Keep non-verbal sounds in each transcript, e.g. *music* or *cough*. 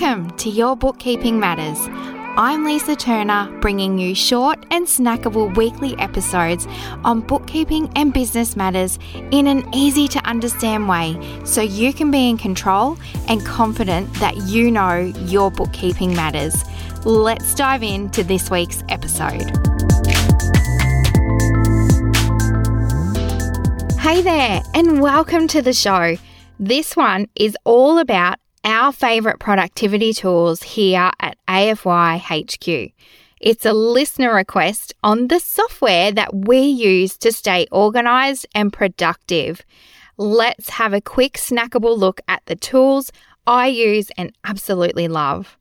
Welcome to Your Bookkeeping Matters. I'm Lisa Turner, bringing you short and snackable weekly episodes on bookkeeping and business matters in an easy to understand way so you can be in control and confident that you know your bookkeeping matters. Let's dive into this week's episode. Hey there, and welcome to the show. This one is all about our favourite productivity tools here at AFY HQ. It's a listener request on the software that we use to stay organised and productive. Let's have a quick snackable look at the tools I use and absolutely love.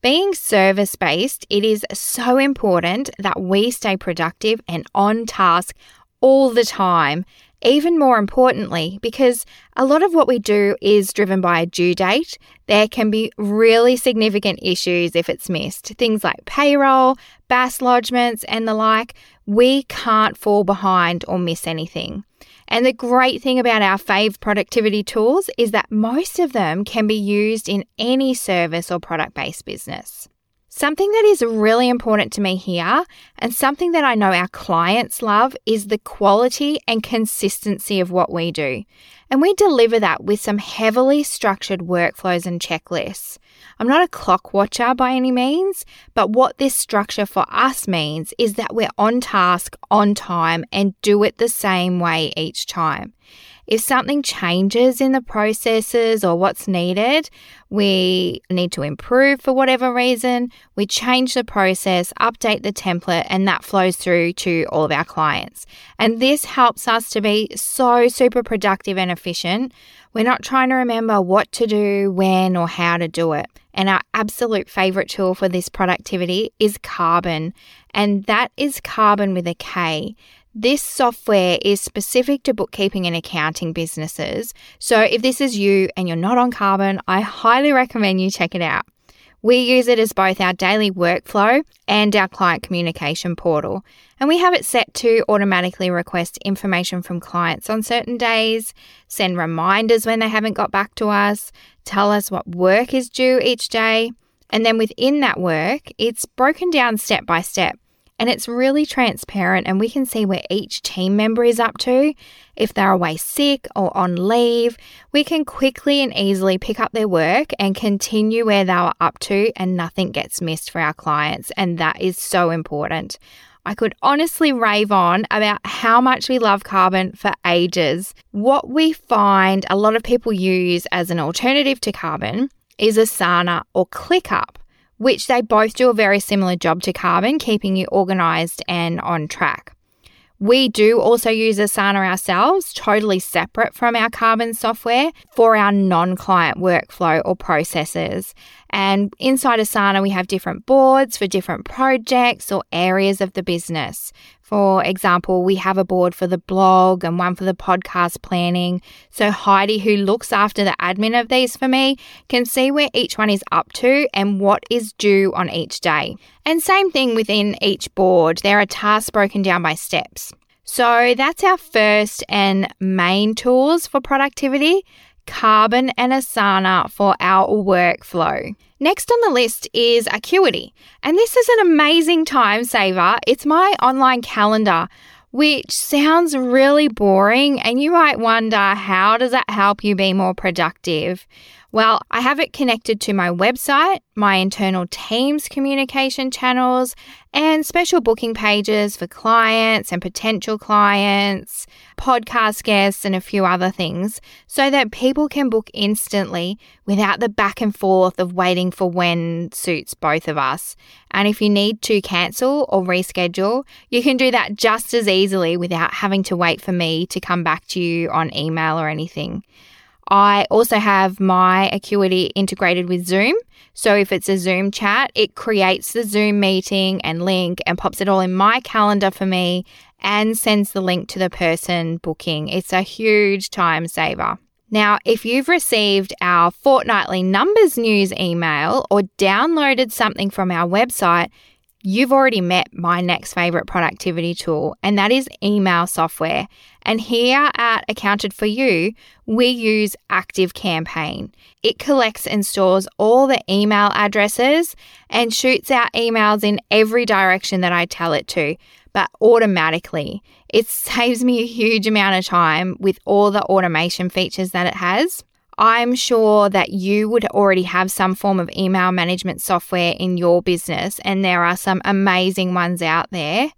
Being service based, it is so important that we stay productive and on task all the time even more importantly, because a lot of what we do is driven by a due date, there can be really significant issues if it's missed. Things like payroll, BAS lodgements, and the like. We can't fall behind or miss anything. And the great thing about our Fave productivity tools is that most of them can be used in any service or product based business. Something that is really important to me here, and something that I know our clients love, is the quality and consistency of what we do. And we deliver that with some heavily structured workflows and checklists. I'm not a clock watcher by any means, but what this structure for us means is that we're on task, on time, and do it the same way each time. If something changes in the processes or what's needed, we need to improve for whatever reason, we change the process, update the template, and that flows through to all of our clients. And this helps us to be so super productive and efficient. We're not trying to remember what to do, when, or how to do it. And our absolute favorite tool for this productivity is Karbon. and that is Karbon with a K. This software is specific to bookkeeping and accounting businesses. So if this is you and you're not on Karbon, I highly recommend you check it out. We use it as both our daily workflow and our client communication portal. And we have it set to automatically request information from clients on certain days, send reminders when they haven't got back to us, tell us what work is due each day. And then within that work, it's broken down step by step and it's really transparent and we can see where each team member is up to. If they're away sick or on leave, we can quickly and easily pick up their work and continue where they were up to and nothing gets missed for our clients. And that is so important. I could honestly rave on about how much we love Karbon for ages. What we find a lot of people use as an alternative to Karbon is Asana or ClickUp which they both do a very similar job to Karbon, keeping you organized and on track. We do also use Asana ourselves, totally separate from our Karbon software for our non client workflow or processes. And inside Asana, we have different boards for different projects or areas of the business. For example, we have a board for the blog and one for the podcast planning. So Heidi, who looks after the admin of these for me, can see where each one is up to and what is due on each day. And same thing within each board, there are tasks broken down by steps. So that's our first and main tools for productivity. Karbon and Asana for our workflow. Next on the list is Acuity, and this is an amazing time saver. It's my online calendar, which sounds really boring, and you might wonder how does that help you be more productive? Well, I have it connected to my website, my internal Teams communication channels, and special booking pages for clients and potential clients, podcast guests, and a few other things so that people can book instantly without the back and forth of waiting for when suits both of us. And if you need to cancel or reschedule, you can do that just as easily without having to wait for me to come back to you on email or anything. I also have my Acuity integrated with Zoom. So if it's a Zoom chat, it creates the Zoom meeting and link and pops it all in my calendar for me and sends the link to the person booking. It's a huge time saver. Now, if you've received our fortnightly numbers news email or downloaded something from our website, you've already met my next favorite productivity tool, and that is email software. And here at Accounted for You, we use Active Campaign. It collects and stores all the email addresses and shoots out emails in every direction that I tell it to, but automatically. It *laughs* saves me a huge amount of time with all the automation features that it has. I'm sure that you would already have some form of email management software in your business, and there are some amazing ones out there.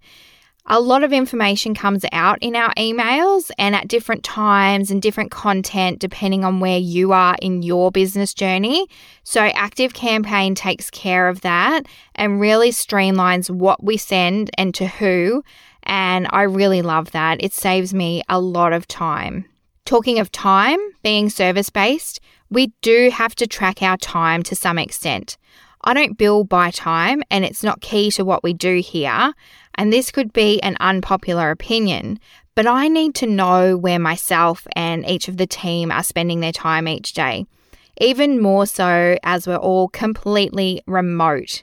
A lot of information comes out in our emails and at different times and different content depending on where you are in your business journey. So, Active Campaign takes care of that and really streamlines what we send and to who. And I really love that. It saves me a lot of time. Talking of time, being service based, we do have to track our time to some extent. I don't bill by time, and it's not key to what we do here. And this could be an unpopular opinion, but I need to know where myself and each of the team are spending their time each day. Even more so as we're all completely remote.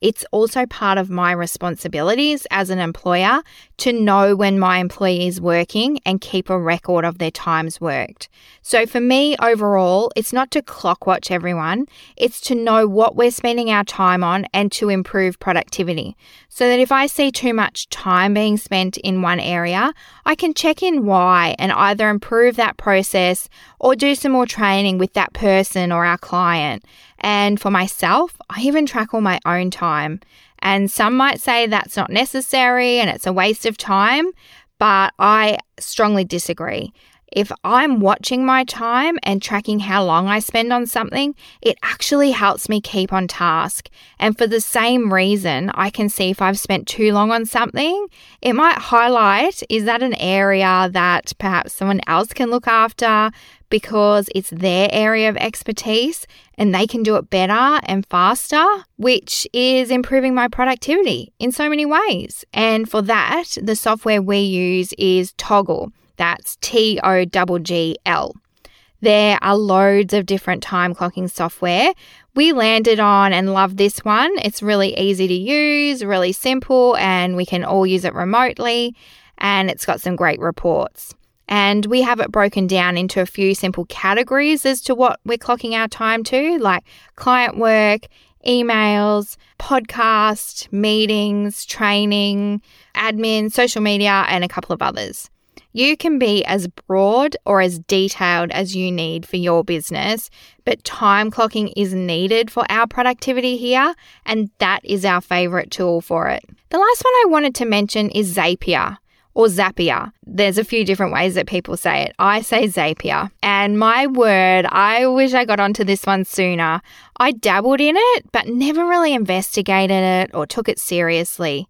It's also part of my responsibilities as an employer to know when my employee is working and keep a record of their times worked. So for me, overall, it's not to clock watch everyone, it's to know what we're spending our time on and to improve productivity. So that if I see too much time being spent in one area, I can check in why and either improve that process or do some more training with that person or our client. And for myself, I even track all my own time. And some might say that's not necessary and it's a waste of time, but I strongly disagree. If I'm watching my time and tracking how long I spend on something, it actually helps me keep on task. And for the same reason, I can see if I've spent too long on something, it might highlight is that an area that perhaps someone else can look after because it's their area of expertise and they can do it better and faster, which is improving my productivity in so many ways. And for that, the software we use is Toggl. That's T O G L. There are loads of different time clocking software. We landed on and love this one. It's really easy to use, really simple, and we can all use it remotely. And it's got some great reports. And we have it broken down into a few simple categories as to what we're clocking our time to, like client work, emails, podcast, meetings, training, admin, social media, and a couple of others. You can be as broad or as detailed as you need for your business, but time clocking is needed for our productivity here, and that is our favorite tool for it. The last one I wanted to mention is Zapier or Zapier. There's a few different ways that people say it. I say Zapier. And my word, I wish I got onto this one sooner. I dabbled in it, but never really investigated it or took it seriously.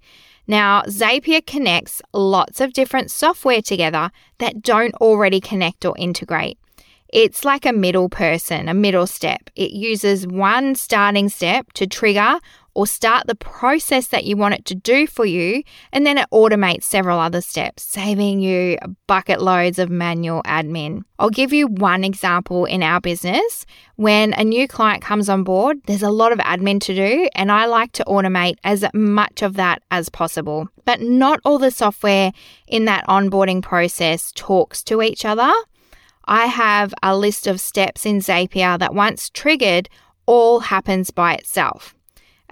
Now, Zapier connects lots of different software together that don't already connect or integrate. It's like a middle person, a middle step. It uses one starting step to trigger or start the process that you want it to do for you, and then it automates several other steps, saving you bucket loads of manual admin. I'll give you one example in our business. When a new client comes on board, there's a lot of admin to do, and I like to automate as much of that as possible. But not all the software in that onboarding process talks to each other. I have a list of steps in Zapier that once triggered, all happens by itself.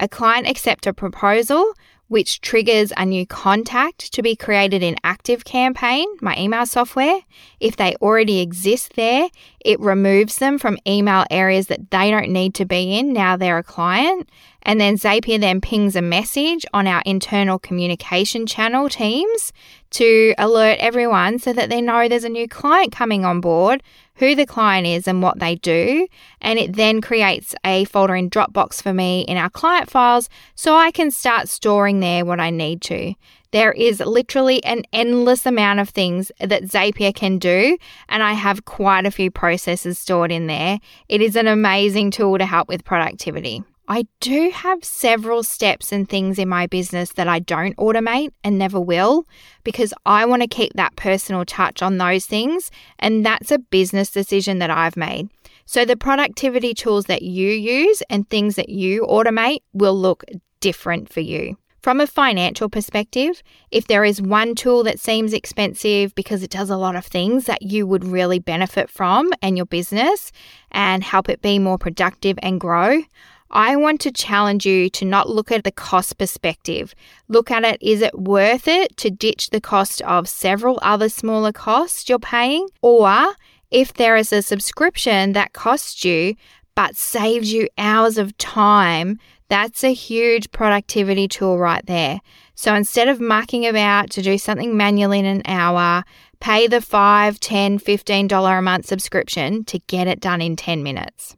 A client accepts a proposal, which triggers a new contact to be created in Active Campaign, my email software. If they already exist there, it removes them from email areas that they don't need to be in now they're a client. And then Zapier then pings a message on our internal communication channel teams to alert everyone so that they know there's a new client coming on board who the client is and what they do. And it then creates a folder in Dropbox for me in our client files so I can start storing there what I need to. There is literally an endless amount of things that Zapier can do, and I have quite a few processes stored in there. It is an amazing tool to help with productivity. I do have several steps and things in my business that I don't automate and never will because I want to keep that personal touch on those things. And that's a business decision that I've made. So the productivity tools that you use and things that you automate will look different for you. From a financial perspective, if there is one tool that seems expensive because it does a lot of things that you would really benefit from and your business and help it be more productive and grow, I want to challenge you to not look at the cost perspective. Look at it is it worth it to ditch the cost of several other smaller costs you're paying? Or if there is a subscription that costs you but saves you hours of time, that's a huge productivity tool right there. So instead of mucking about to do something manually in an hour, pay the $5, $10, $15 a month subscription to get it done in 10 minutes.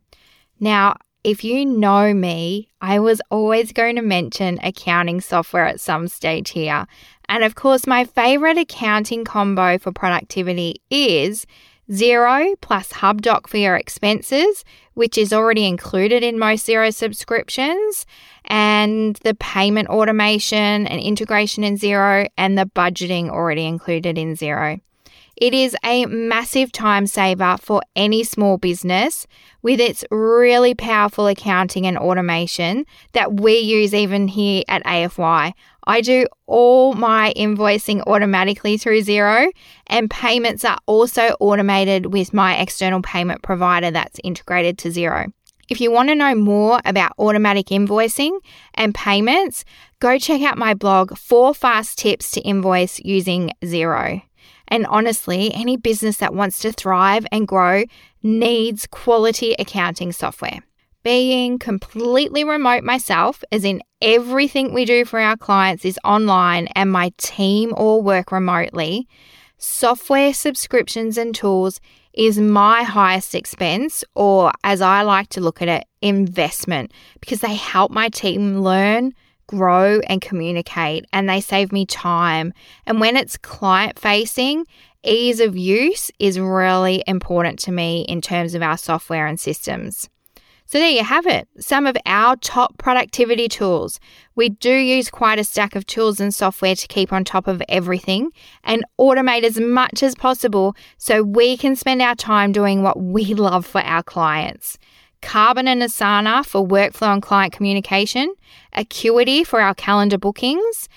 Now, if you know me, I was always going to mention accounting software at some stage here. And of course, my favorite accounting combo for productivity is Xero plus HubDoc for your expenses, which is already included in most Xero subscriptions, and the payment automation and integration in Xero, and the budgeting already included in Xero. It is a massive time saver for any small business with its really powerful accounting and automation that we use even here at AFY. I do all my invoicing automatically through Xero, and payments are also automated with my external payment provider that's integrated to Xero. If you want to know more about automatic invoicing and payments, go check out my blog, Four Fast Tips to Invoice Using Xero. And honestly, any business that wants to thrive and grow needs quality accounting software. Being completely remote myself, as in everything we do for our clients is online and my team all work remotely, software subscriptions and tools is my highest expense, or as I like to look at it, investment, because they help my team learn grow and communicate and they save me time. And when it's client facing, ease of use is really important to me in terms of our software and systems. So, there you have it, some of our top productivity tools. We do use quite a stack of tools and software to keep on top of everything and automate as much as possible so we can spend our time doing what we *laughs* love for our clients. Karbon and Asana for workflow and client communication, Acuity for our calendar bookings,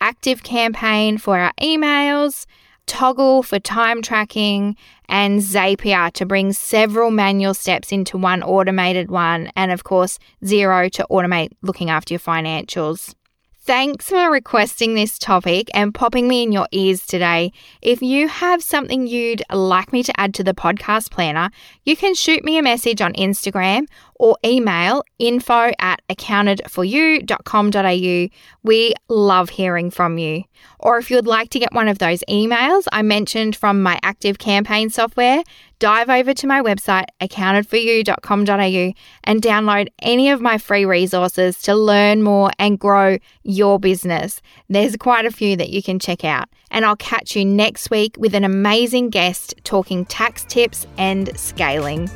Active Campaign for our emails, Toggl for time tracking, and Zapier to bring several manual steps into one automated one, and of course, Xero to automate looking after your financials. Thanks for requesting this topic and popping me in your ears today. If you have something you'd like me to add to the podcast planner, you can shoot me a message on Instagram or email info at accountedforyou.com.au. We love hearing from you. Or if you'd like to get one of those emails I mentioned from my active campaign software, dive over to my website, accountedforyou.com.au, and download any of my free resources to learn more and grow your business. There's quite a few that you can check out. And I'll catch you next week with an amazing guest talking tax tips and scaling.